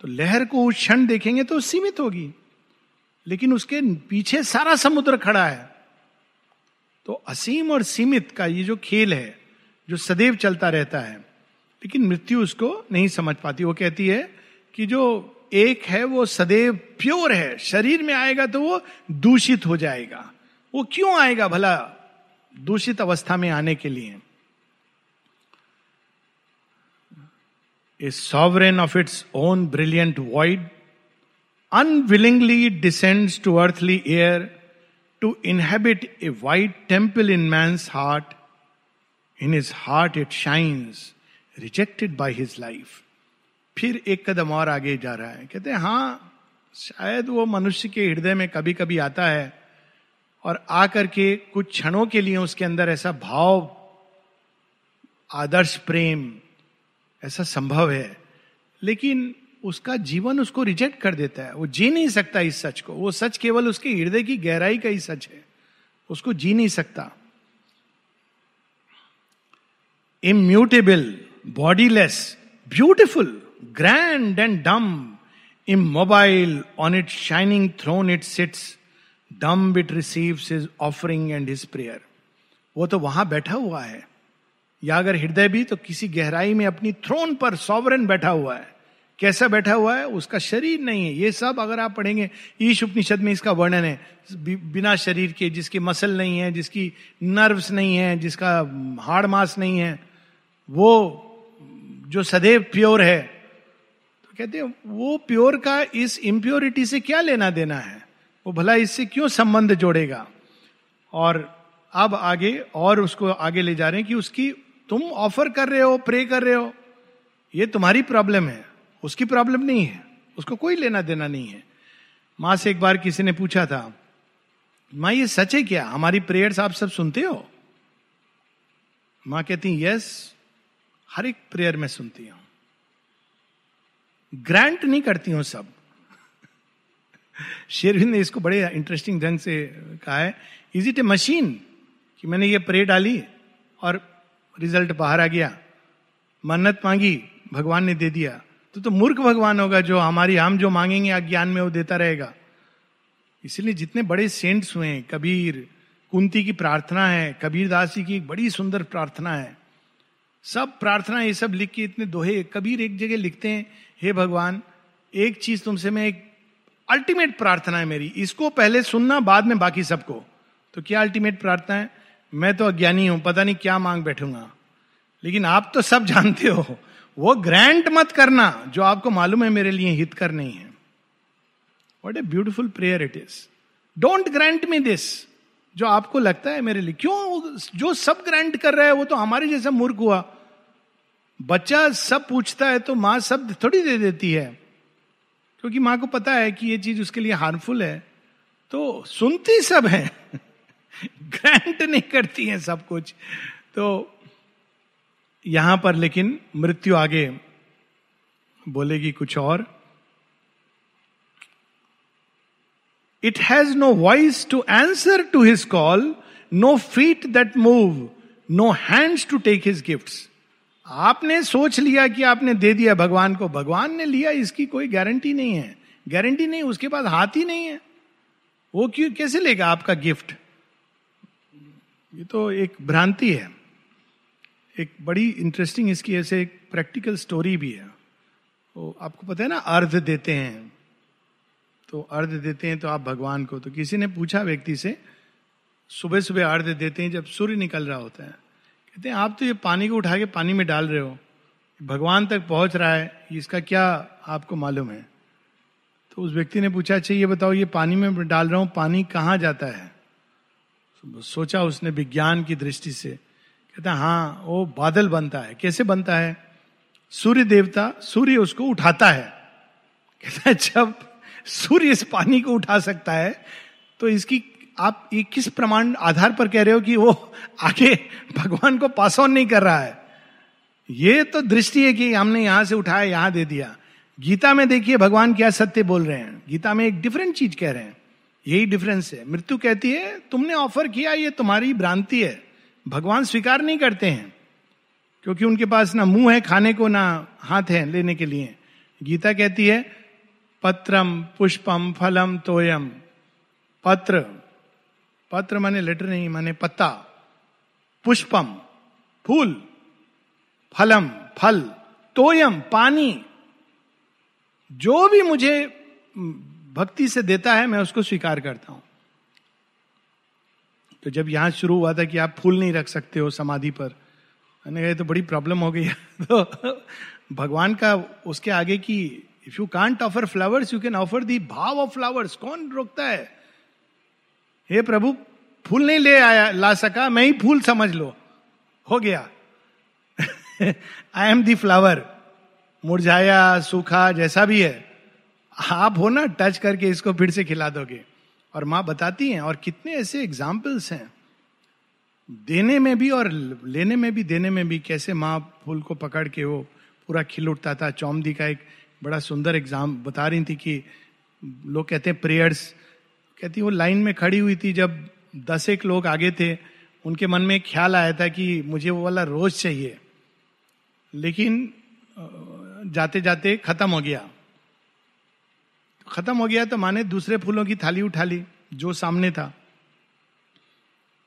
तो लहर को उस क्षण देखेंगे तो सीमित होगी। लेकिन उसके पीछे सारा समुद्र खड़ा है। तो असीम और सीमित का ये जो खेल है, जो सदैव चलता रहता है, लेकिन मृत्यु उसको नहीं समझ पाती। वो कहती है कि जो एक है, वो सदैव प्योर है। शरीर में आएगा तो वो दूषित हो जाएगा। वो क्यों आएगा भला? दूषित अवस्था में आने के लिए sovereign of its own brilliant void unwillingly descends to earthly air to inhabit a white temple in man's heart in his heart it shines rejected by his life फिर एक कदम और आगे जा रहा है। कहते हैं हाँ शायद वो मनुष्य के हृदय में कभी कभी आता है। और आकर के कुछ क्षणों के लिए उसके अंदर ऐसा भाव, आदर्श प्रेम, ऐसा संभव है। लेकिन उसका जीवन उसको रिजेक्ट कर देता है। वो जी नहीं सकता इस सच को। वो सच केवल उसके हृदय की गहराई का ही सच है। उसको जी नहीं सकता। Immutable bodiless beautiful grand and dumb immobile on it shining throne it sits dumb it receive his offering and his prayer वो तो वहाँ बैठा हुआ है। या अगर हृदय भी तो किसी गहराई में अपनी थ्रोन पर सॉवरन बैठा हुआ है। कैसा बैठा हुआ है? उसका शरीर नहीं है। ये सब अगर आप पढ़ेंगे, ईश उपनिषद में इसका वर्णन है। बिना शरीर के, जिसकी मसल नहीं है, जिसकी नर्व्स नहीं है, जिसका हाड़ मास नहीं है, वो जो सदैव प्योर है तो कहते हैं, वो प्योर का इस इम्प्योरिटी से क्या लेना देना है? वो भला इससे क्यों संबंध जोड़ेगा? और अब आगे और उसको आगे ले जा रहे हैं कि उसकी तुम ऑफ़र कर रहे हो प्रे कर रहे हो। ये तुम्हारी प्रॉब्लम है। उसकी प्रॉब्लम नहीं है। उसको कोई लेना देना नहीं है। माँ से एक बार किसी ने पूछा था, माँ, ये सच है क्या? हमारी प्रेयर्स आप सब सुनते हो? माँ कहती यस हर एक प्रेयर में सुनती हूँ। ग्रांट नहीं करती हूँ सब। शेरविंद ने इसको बड़े इंटरेस्टिंग ढंग से कहा है। इज़ इट ए मशीन कि मैंने ये प्रे डाली और रिज़ल्ट बाहर आ गया। मन्नत मांगी, भगवान ने दे दिया। तो तो मूर्ख भगवान होगा जो हमारी, हम जो मांगेंगे, अज्ञान में वो देता रहेगा। इसलिए जितने बड़े सेंट्स हुए कबीर, कुंती की प्रार्थना है, कबीर दास जी की एक बड़ी सुंदर प्रार्थना है। सब प्रार्थना, ये सब लिख के इतने दोहे, कबीर एक जगह लिखते हैं, हे भगवान, एक चीज़ तुमसे मैं एक अल्टीमेट प्रार्थना है मेरी। इसको पहले सुनना, बाद में बाकी सबको। तो क्या अल्टीमेट प्रार्थना है? मैं तो अज्ञानी हूँ, पता नहीं क्या मांग बैठूँगा। लेकिन आप तो सब जानते हो, वो ग्रांट मत करना, जो आपको मालूम है मेरे लिए हित कर नहीं है। What a beautiful prayer it is don't grant me this जो आपको लगता है मेरे लिए। क्यों? जो सब ग्रांट कर रहा है, वो तो हमारे जैसा मूर्ख हुआ। बच्चा सब पूछता है तो माँ सब थोड़ी दे देती है। क्योंकि माँ को पता है कि ये चीज़ उसके लिए हार्मफुल है तो सुनती सब है। ग्रांट नहीं करती है सब कुछ। तो यहाँ पर लेकिन मृत्यु आगे बोलेगी कुछ और। It has no voice to answer to his call no feet that move no hands to take his gift आपने सोच लिया कि आपने दे दिया भगवान को, भगवान ने लिया, इसकी कोई गारंटी नहीं है। गारंटी नहीं, उसके पास हाथ ही नहीं है। वो क्यों, कैसे लेगा आपका गिफ्ट? ये तो एक भ्रांति है। एक बड़ी इंटरेस्टिंग इसकी ऐसे एक प्रैक्टिकल स्टोरी भी है। तो आपको पता है ना अर्ध देते हैं। तो अर्ध देते हैं तो आप भगवान को तो किसी ने पूछा व्यक्ति से सुबह सुबह अर्ध देते हैं जब सूर्य निकल रहा होता है। कहते हैं, आप तो ये पानी को उठा के पानी में डाल रहे हो। भगवान तक पहुँच रहा है, इसका क्या आपको मालूम है? तो उस व्यक्ति ने पूछा अच्छा ये बताओ, ये पानी में डाल रहा हूँ, पानी कहाँ जाता है? सोचा उसने विज्ञान की दृष्टि से। कहता हाँ वो बादल बनता है। कैसे बनता है? सूर्य देवता, सूर्य उसको उठाता है। कहता है जब सूर्य इस पानी को उठा सकता है तो इसकी आप ये किस प्रमाण आधार पर कह रहे हो कि वो आगे भगवान को पास ऑन नहीं कर रहा है? ये तो दृष्टि है कि हमने यहाँ से उठाया, यहाँ दे दिया। गीता में देखिए भगवान क्या सत्य बोल रहे हैं। गीता में एक डिफरेंट चीज़ कह रहे हैं। यही डिफरेंस है। मृत्यु कहती है, तुमने ऑफ़र किया, ये तुम्हारी भ्रांति है। भगवान स्वीकार नहीं करते हैं, क्योंकि उनके पास ना मुँह है खाने को, ना हाथ है लेने के लिए। गीता कहती है, पत्रम पुष्पम फलम तोयम। पत्र पत्र माने लेटर नहीं, माने पत्ता, पुष्पम, फूल, फलम, फल, तोयम, पानी, जो भी मुझे भक्ति से देता है, मैं उसको स्वीकार करता हूँ। तो जब यहाँ शुरू हुआ था कि आप फूल नहीं रख सकते हो समाधि पर, मैंने कहा तो बड़ी प्रॉब्लम हो गई तो भगवान का उसके आगे की if you can't offer flowers you can offer the bhav of flowers कौन रोकता है? हे प्रभु, फूल नहीं ले आया, ला सका, मैं ही फूल समझ लो। हो गया। आई एम दी फ्लावर मुरझाया, सूखा, जैसा भी है। आप हो ना टच करके इसको फिर से खिला दोगे। और माँ बताती हैं, और कितने ऐसे एग्जाम्पल्स हैं। देने में भी और लेने में भी, देने में भी, कैसे माँ फूल को पकड़ के वो पूरा खिल उठता था। चौमदी का एक बड़ा सुंदर एग्ज़ाम बता रही थी कि लोग कहते हैं प्रेयर्स कहती, वो लाइन में खड़ी हुई थी जब दस एक लोग आगे थे, उनके मन में ख्याल आया था कि मुझे वो वाला रोज चाहिए। लेकिन जाते जाते खत्म हो गया। खत्म हो गया तो माने दूसरे फूलों की थाली उठा ली, जो सामने था।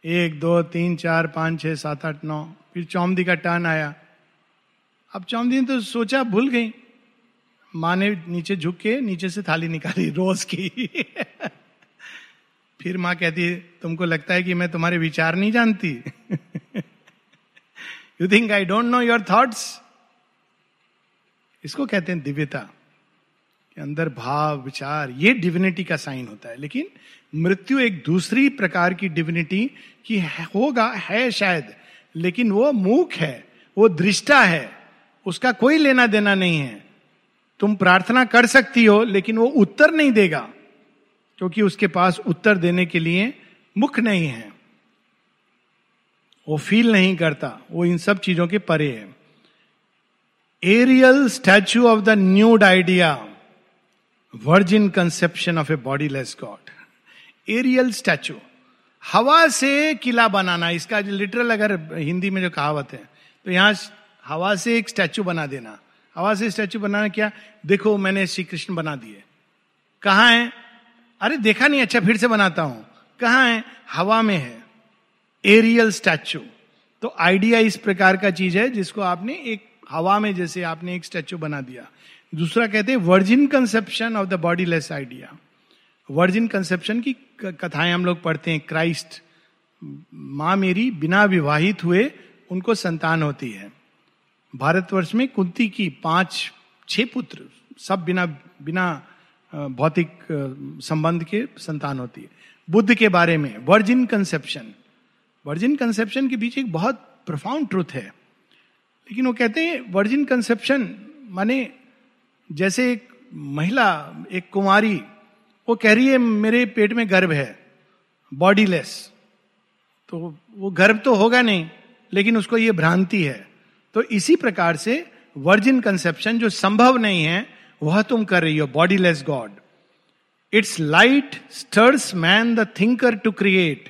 एक, दो, तीन, चार, पाँच, छह, सात, आठ, नौ, फिर चौमदी का टर्न आया। अब चौमदी ने तो सोचा भूल गई। माँ ने नीचे झुक के नीचे से थाली निकाली, रोज की। फिर माँ कहती, तुमको लगता है कि मैं तुम्हारे विचार नहीं जानती? You think I don't know your thoughts इसको कहते हैं दिव्यता, के अंदर भाव, विचार, ये डिविनिटी का साइन होता है। लेकिन मृत्यु एक दूसरी प्रकार की डिविनिटी की होगा, है शायद, लेकिन वो मूक है, वो दृष्टा है, उसका कोई लेना देना नहीं है। तुम प्रार्थना कर सकती हो, लेकिन वो उत्तर नहीं देगा। क्योंकि उसके पास उत्तर देने के लिए मुख नहीं है। वो फील नहीं करता। वो इन सब चीज़ों के परे है। Aerial statue of the nude idea virgin conception of a bodiless god aerial statue हवा से किला बनाना, इसका लिटरल अगर हिंदी में जो कहावत है तो यहाँ हवा से एक स्टैचू बना देना। हवा से स्टैचू बनाना क्या? देखो, मैंने श्री कृष्ण बना दिए। कहा है? अरे देखा नहीं अच्छा फिर से बनाता हूँ। कहा है? हवा में है। Aerial statue. तो आइडिया इस प्रकार का चीज़ है जिसको आपने एक हवा में जैसे आपने एक स्टैचू बना दिया। दूसरा कहते हैं virgin conception of the bodiless idea. Virgin conception की, कथाएँ हम लोग पढ़ते हैं। क्राइस्ट, माँ मेरी बिना विवाहित हुए उनको संतान होती है। भारतवर्ष में कुंती की पाँच, छह पुत्र, सब बिना बिना भौतिक संबंध के संतान होती है। बुद्ध के बारे में वर्जिन कंसेप्शन वर्जिन कंसेप्शन के बीच एक बहुत प्रोफाउंड ट्रुथ है। लेकिन वो कहते हैं वर्जिन कंसेप्शन माने जैसे एक महिला, एक कुमारी वो कह रही है, मेरे पेट में गर्भ है बॉडीलेस तो वो गर्भ तो होगा नहीं, लेकिन उसको ये भ्रांति है। तो इसी प्रकार से वर्जिन कंसेप्शन जो संभव नहीं है वह तुम कर रही हो bodiless god its light stirs man the thinker to create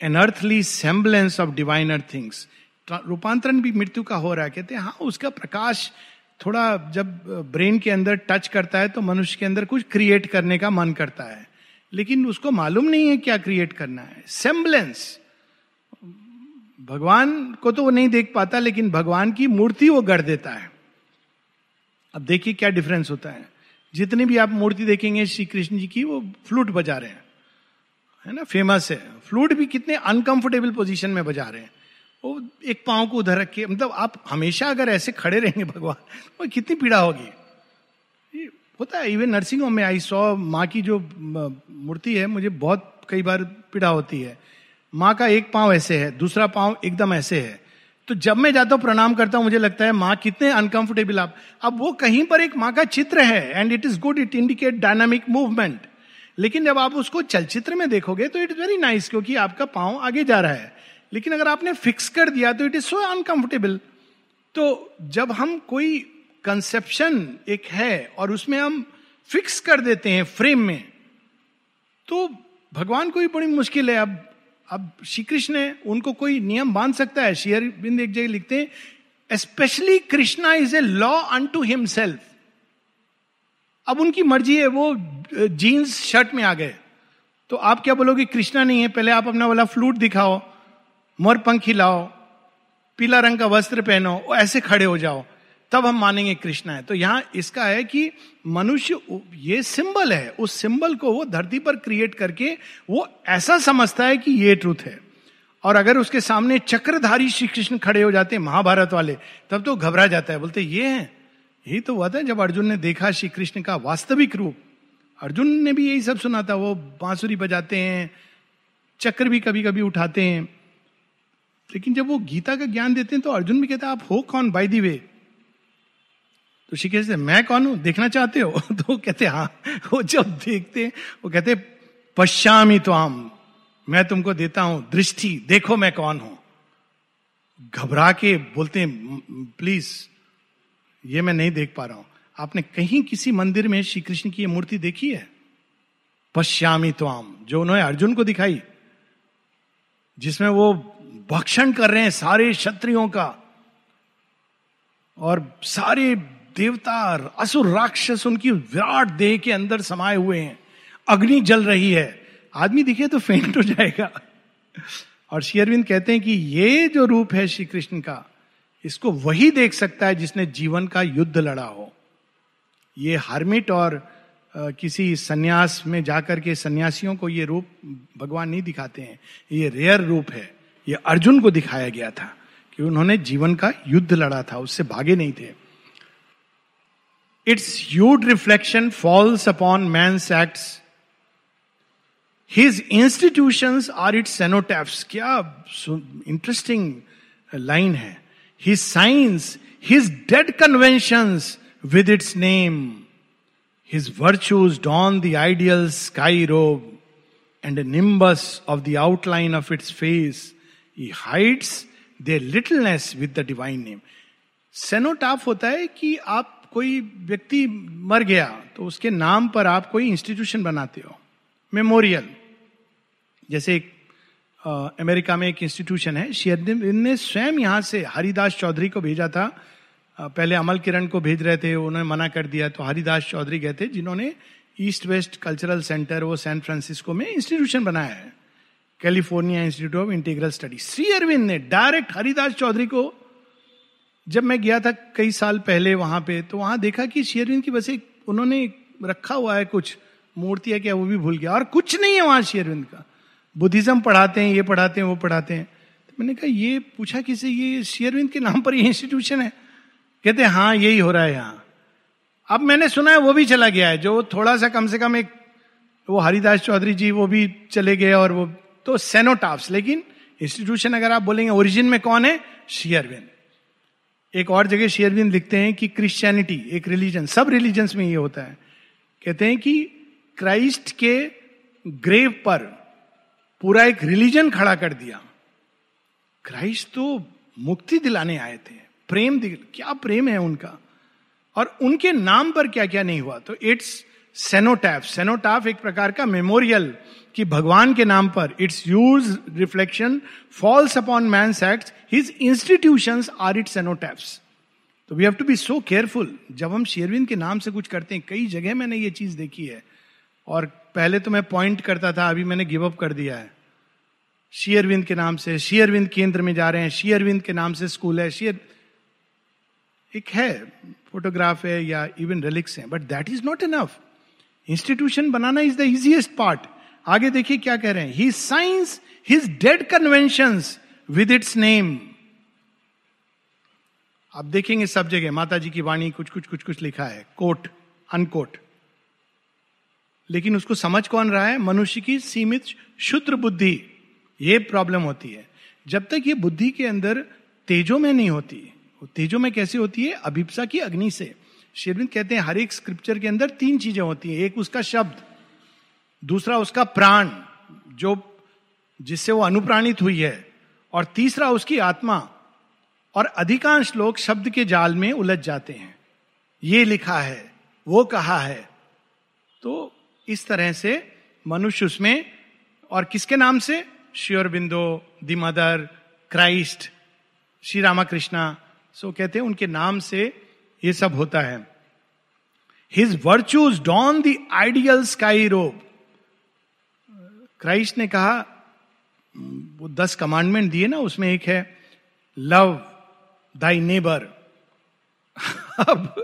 an earthly semblance of diviner things रूपांतरण भी मृत्यु का हो रहा है, कहते हैं हाँ उसका प्रकाश थोड़ा जब ब्रेन के अंदर टच करता है तो मनुष्य के अंदर कुछ क्रिएट करने का मन करता है। लेकिन उसको मालूम नहीं है क्या क्रिएट करना है। सेम्बलेंस भगवान को तो वो नहीं देख पाता, लेकिन भगवान की मूर्ति वो गढ़ देता है। अब देखिए क्या डिफरेंस होता है। जितनी भी आप मूर्ति देखेंगे श्री कृष्ण जी की, वो फ्लूट बजा रहे हैं। है ना? फ़ेमस है। फ्लूट भी कितने अनकंफर्टेबल पोजीशन में बजा रहे हैं। वो एक पाँव को उधर रख के मतलब आप हमेशा अगर ऐसे खड़े रहेंगे भगवान तो कितनी पीड़ा होगी। होता है इवन नर्सिंग होम में आई सौ माँ की जो मूर्ति है, मुझे बहुत कई बार पीड़ा होती है। माँ का एक पाँव ऐसे है, दूसरा पाँव एकदम ऐसे है। तो जब मैं जाता हूँ, प्रणाम करता हूँ, मुझे लगता है, माँ, कितने अनकंफर्टेबल आप। अब वो कहीं पर एक माँ का चित्र है and it is good it indicate dynamic movement लेकिन जब आप उसको चलचित्र में देखोगे तो इट इज़ वेरी नाइस क्योंकि आपका पाँव आगे जा रहा है। लेकिन अगर आपने फिक्स कर दिया तो इट इज़ सो अनकंफर्टेबल तो जब हम कोई कंसेप्शन एक है, और उसमें हम फिक्स कर देते हैं फ्रेम में तो भगवान को भी बड़ी मुश्किल है। अब अब श्री कृष्ण है उनको कोई नियम बाँध सकता है? शेयर बिंद एक जगह लिखते हैं specially Krishna is a law unto himself अब उनकी मर्ज़ी है, वो जीन्स शर्ट में आ गए। तो आप क्या बोलोगे, कृष्णा नहीं है, पहले आप अपना वाला फ्लूट दिखाओ, मोर पंखी लाओ पीला रंग का वस्त्र पहनो ऐसे खड़े हो जाओ। तब हम मानेंगे कृष्णा है। तो यहाँ इसका है कि मनुष्य ये सिंबल है, उस सिंबल को वो धरती पर क्रिएट करके वो ऐसा समझता है कि ये ट्रूथ है। और अगर उसके सामने चक्रधारी श्री कृष्ण खड़े हो जाते हैं, महाभारत वाले, तब तो घबरा जाता है, बोलते, ये है। यही तो हुआ था जब अर्जुन ने देखा श्री कृष्ण का वास्तविक रूप। अर्जुन ने भी यही सब सुना था, वो बांसुरी बजाते हैं, चक्र भी कभी कभी उठाते हैं। लेकिन जब वो गीता का ज्ञान देते हैं तो अर्जुन भी कहता है, आप हो कौन बाई दी वे तो श्री कहते मैं कौन हूँ? देखना चाहते हो? तो कहते हाँ वो जब देखते वो कहते पश्चामी तो आम मैं तुमको देता हूँ दृष्टि, देखो मैं कौन हूँ। घबरा के बोलते हैं प्लीज़ ये मैं नहीं देख पा रहा हूँ। आपने कहीं किसी मंदिर में श्री कृष्ण की ये मूर्ति देखी है? पश्यामी तो आम जो उन्होंने अर्जुन को दिखाई, जिसमें वो भक्षण कर रहे हैं सारे क्षत्रियों का और सारे देवता असुर राक्षस उनकी विराट देह के अंदर समाये हुए हैं। अग्नि जल रही है। आदमी दिखे तो फेंट हो जाएगा। और शेयरविंद कहते हैं कि ये जो रूप है श्री कृष्ण का, इसको वही देख सकता है जिसने जीवन का युद्ध लड़ा हो। ये हार्मिट और किसी सन्यास में जाकर के सन्यासियों को ये रूप भगवान नहीं दिखाते हैं। ये रेयर रूप है। ये अर्जुन को दिखाया गया था कि उन्होंने जीवन का युद्ध लड़ा था, उससे भागे नहीं थे। its huge reflection falls upon man's acts. His institutions are its cenotaphs. क्या इंटरेस्टिंग लाइन है His signs, his dead conventions with its name. His virtues don the ideal sky robe and a nimbus of the outline of its face. He hides their littleness with the divine name. Cenotaph होता है कि आप कोई व्यक्ति मर गया तो उसके नाम पर आप कोई इंस्टीट्यूशन बनाते हो मेमोरियल जैसे एक अमेरिका में एक इंस्टीट्यूशन है शेयरदिन ने स्वयं यहाँ से हरिदास चौधरी को भेजा था। पहले अमल किरण को भेज रहे थे, उन्होंने मना कर दिया तो हरिदास चौधरी गए थे, जिन्होंने ईस्ट वेस्ट कल्चरल सेंटर वो सैन फ्रांसिस्को में इंस्टीट्यूशन बनाया है। California Institute of Integral Study Shri Aurobindo ने डायरेक्ट हरिदास चौधरी को जब मैं गया था कई साल पहले वहाँ पे तो वहाँ देखा कि शेयरविंद की बस एक उन्होंने रखा हुआ है कुछ मूर्ति है क्या वो भी भूल गया। और कुछ नहीं है वहाँ शेयरविंद का। बुद्धिज्म पढ़ाते हैं, ये पढ़ाते हैं, वो पढ़ाते हैं। तो मैंने कहा, ये पूछा किसी? ये शेयरविंद के नाम पर ये इंस्टीट्यूशन है? कहते हैं यही हो रहा है यहाँ। अब मैंने सुना है वो भी चला गया है, जो थोड़ा सा कम से कम एक, वो हरिदास चौधरी जी, वो भी चले गए और वो तो सेनोटाफ्स लेकिन इंस्टीट्यूशन अगर आप बोलेंगे ओरिजिन में कौन है? शेयरविंद एक और जगह शेयरविंद लिखते हैं कि क्रिश्चियनिटी एक रिलीजन सब रिलीजन्स में ये होता है। कहते हैं कि क्राइस्ट के ग्रेव पर पूरा एक रिलीजन खड़ा कर दिया। क्राइस्ट तो मुक्ति दिलाने आए थे, प्रेम दिल, क्या प्रेम है उनका? और उनके नाम पर क्या क्या नहीं हुआ? तो इट्स सेनोटैफ सेनोटाफ एक प्रकार का मेमोरियल कि भगवान के नाम पर its huge reflection falls upon man act his institution are its cenotaphs तो we have to be so careful जब हम शेरविंद के नाम से कुछ करते हैं, कई जगह मैंने ये चीज़ देखी है। और पहले तो मैं पॉइंट करता था, अभी मैंने गिव अप कर दिया है। शेयरविंद के नाम से शेयरविंद केंद्र में जा रहे हैं शेयरविंद के नाम से स्कूल है शेयर एक है फोटोग्राफ है या इवन रिलिक्स है but that is not enough institution banana is the easiest part आगे देखिए क्या कह रहे हैं। He signs his dead convention with its name आप देखेंगे सब जगह माता जी की वाणी कुछ कुछ कुछ कुछ लिखा है। कोट अनकोट लेकिन उसको समझ कौन रहा है? मनुष्य की सीमित शुद्र बुद्धि। ये प्रॉब्लम होती है। जब तक ये बुद्धि के अंदर तेजो में नहीं होती तेजो में कैसे होती है? अभिप्सा की अग्नि से। शेरविंद कहते हैं, हर एक स्क्रिप्चर के अंदर तीन चीज़ें होती हैं। एक उसका शब्द, दूसरा उसका प्राण, जो, जिससे वो अनुप्राणित हुई है, और तीसरा उसकी आत्मा। और अधिकांश लोग शब्द के जाल में उलझ जाते हैं। ये लिखा है, वो कहा है। तो इस तरह से मनुष्य उसमें, और किसके नाम से? Shri Aurobindo the Mother, Christ, Shri Ramakrishna. सो कहते हैं, उनके नाम से ये सब होता है। His virtues don the ideal sky robe Christ ने कहा, वो दस कमांडमेंट दिए ना, उसमें एक है लव दाई नेबर अब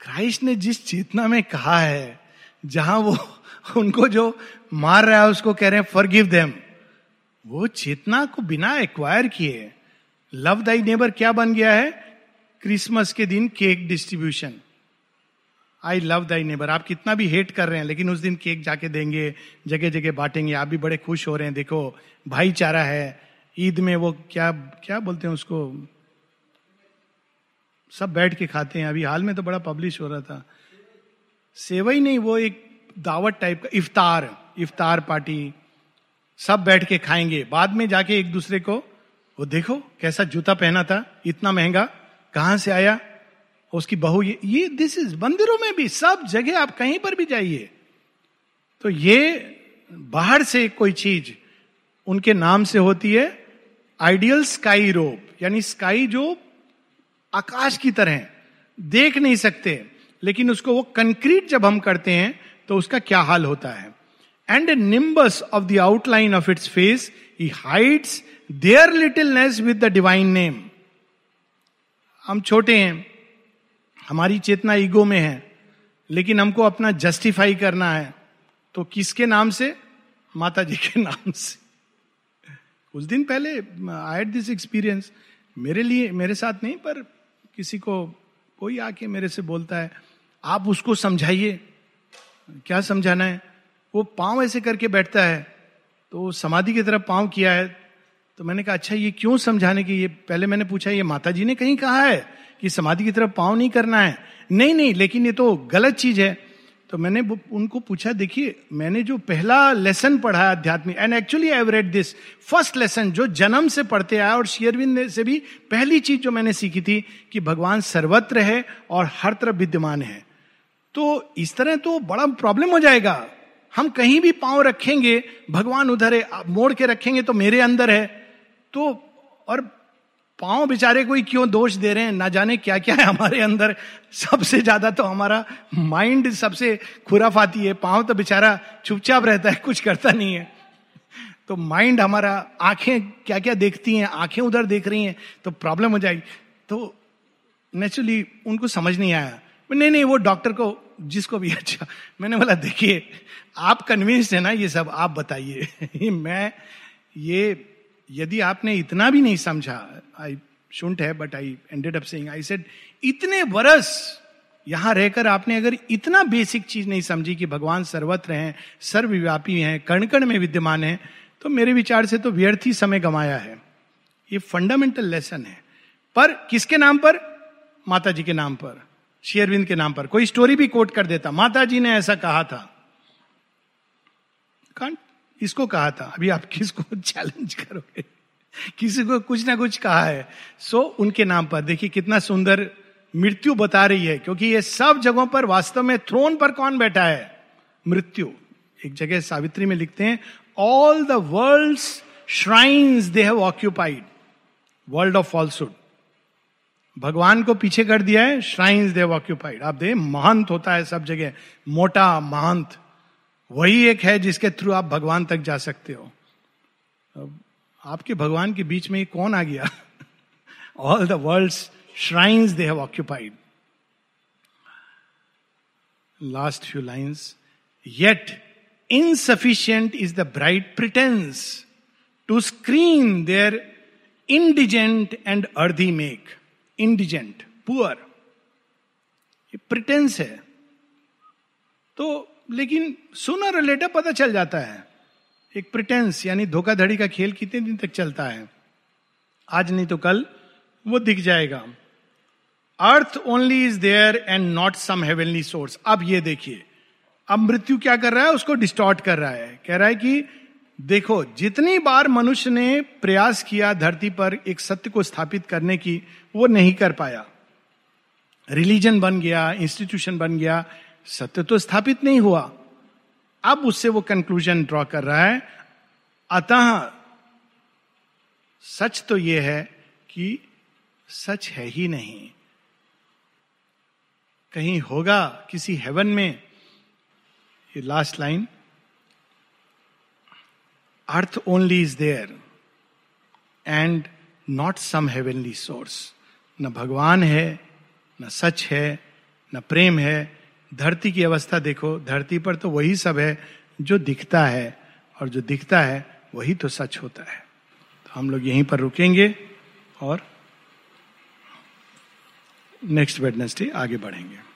क्राइस्ट ने जिस चेतना में कहा है, जहाँ वो, उनको जो मार रहा है, उसको कह रहे हैं फॉर गिव देम वो चेतना को बिना एक्वायर किए लव दाई नेबर क्या बन गया है? क्रिसमस के दिन cake distribution I love thy neighbour आप कितना भी हेट कर रहे हैं, लेकिन उस दिन केक जाके देंगे जगह जगह बांटेंगे। आप भी बड़े खुश हो रहे हैं, देखो, भाईचारा है। ईद में वो क्या क्या बोलते हैं उसको? सब बैठ के खाते हैं। अभी हाल में तो बड़ा पब्लिश हो रहा था। सेवा ही नहीं, वो एक दावत टाइप का, इफ्तार इफ्तार पार्टी। सब बैठ के खाएँगे। बाद में जाके एक दूसरे को वो देखो, कैसा जूता पहना था, इतना महँगा, कहाँ से आया? उसकी बहू, ये ये दिस इज़ मंदिरों में भी, सब जगह आप कहीं पर भी जाइए। तो ये बाहर से कोई चीज़ उनके नाम से होती है आइडियल स्काई रोप यानी स्काई जो आकाश की तरह देख नहीं सकते, लेकिन उसको वो कंक्रीट जब हम करते हैं तो उसका क्या हाल होता है। And a nimbus of the outline of its face he hides their littleness with the divine name हम छोटे हैं हमारी चेतना ईगो में है, लेकिन हमको अपना जस्टिफाई करना है। तो किसके नाम से? माता जी के नाम से। कुछ दिन पहले आई हैड दिस एक्सपीरियंस मेरे लिए, मेरे साथ नहीं, पर किसी को, कोई आके मेरे से बोलता है, आप उसको समझाइए, क्या समझाना है? वो पाँव ऐसे करके बैठता है तो समाधि की तरफ़ पाँव किया है तो मैंने कहा अच्छा ये क्यों समझाने की? ये पहले मैंने पूछा, ये माता जी ने कहीं कहा है कि समाधि की तरफ़ पाँव नहीं करना है? नहीं नहीं, लेकिन ये तो गलत चीज़ है। तो मैंने उनको पूछा, देखिए, मैंने जो पहला लेसन पढ़ा आध्यात्मिक and actually I read this first lesson जो जन्म से पढ़ते आया और शेयरविंद से भी पहली चीज़ जो मैंने सीखी थी कि भगवान सर्वत्र है और हर तरफ़ विद्यमान है। तो इस तरह तो बड़ा प्रॉब्लम हो जाएगा। हम कहीं भी पाँव रखेंगे, भगवान उधर है मोड़ के रखेंगे तो मेरे अंदर है। तो और पाँव बेचारे कोई क्यों दोष दे रहे हैं? ना जाने क्या क्या है हमारे अंदर। सबसे ज़्यादा तो हमारा माइंड सबसे खुराफाती है। पाँव तो बेचारा चुपचाप रहता है, कुछ करता नहीं है। तो माइंड हमारा, आँखें क्या क्या देखती हैं? आँखें उधर देख रही हैं तो प्रॉब्लम हो जाएगी। तो नेचुरली उनको समझ नहीं आया। नहीं नहीं, वो डॉक्टर को, जिसको भी अच्छा मैंने बोला, देखिए, आप कन्विंस्ड है ना ये सब, आप बताइए। मैं, ये यदि आपने इतना भी नहीं समझा आई शुंट है but I ended up saying I said इतने बरस यहाँ रहकर आपने अगर इतना बेसिक चीज़ नहीं समझी कि भगवान सर्वत्र हैं, सर्वव्यापी हैं कण कण में विद्यमान है तो मेरे विचार से तो व्यर्थ ही समय गंवाया है। ये फंडामेंटल लेसन है। पर किसके नाम पर? माता जी के नाम पर शेयरविंद के नाम पर। कोई स्टोरी भी कोट कर देता। माता जी ने ऐसा कहा था। कांट इसको कहा था? अभी आप किसको चैलेंज करोगे? किसी को कुछ ना कुछ कहा है। सो so, उनके नाम पर देखिए कितना सुंदर मृत्यु बता रही है क्योंकि ये सब जगहों पर वास्तव में थ्रोन पर कौन बैठा है? मृत्यु। एक जगह सावित्री में लिखते हैं all the world shrines they have occupied world of falsehood भगवान को पीछे कर दिया है श्राइन्स देव ऑक्यूपाइड आप दे महंत होता है सब जगह मोटा महंत। वही एक है जिसके थ्रू आप भगवान तक जा सकते हो। आपके भगवान के बीच में कौन आ गया? All the world shrines they have occupied last few lines yet insufficient is the bright pretence to screen their indigent and earthy make indigent poor ये प्रिटेंस है। तो लेकिन सुनर लेटर पता चल जाता है। एक प्रिटेंस यानी धोखाधड़ी का खेल कितने दिन तक चलता है। आज नहीं तो कल, वो दिख जाएगा। Earth only is there and not some heavenly source अब ये देखिए, अब मृत्यु क्या कर रहा है? उसको डिस्टॉर्ट कर रहा है। कह रहा है कि, देखो, जितनी बार मनुष्य ने प्रयास किया धरती पर एक सत्य को स्थापित करने की, वो नहीं कर पाया। रिलीजन बन गया इंस्टीट्यूशन बन गया सत्य तो स्थापित नहीं हुआ। अब उससे वो कंक्लूजन ड्रॉ कर रहा है। अतः सच तो ये है कि सच है ही नहीं। कहीं होगा किसी हेवन में, ये last line earth only is there and not some heavenly source न भगवान है, न सच है, न प्रेम है धरती की अवस्था देखो, धरती पर तो वही सब है जो दिखता है, और जो दिखता है, वही तो सच होता है। तो हम लोग यहीं पर रुकेंगे और नेक्स्ट वेडनेसडे आगे बढ़ेंगे।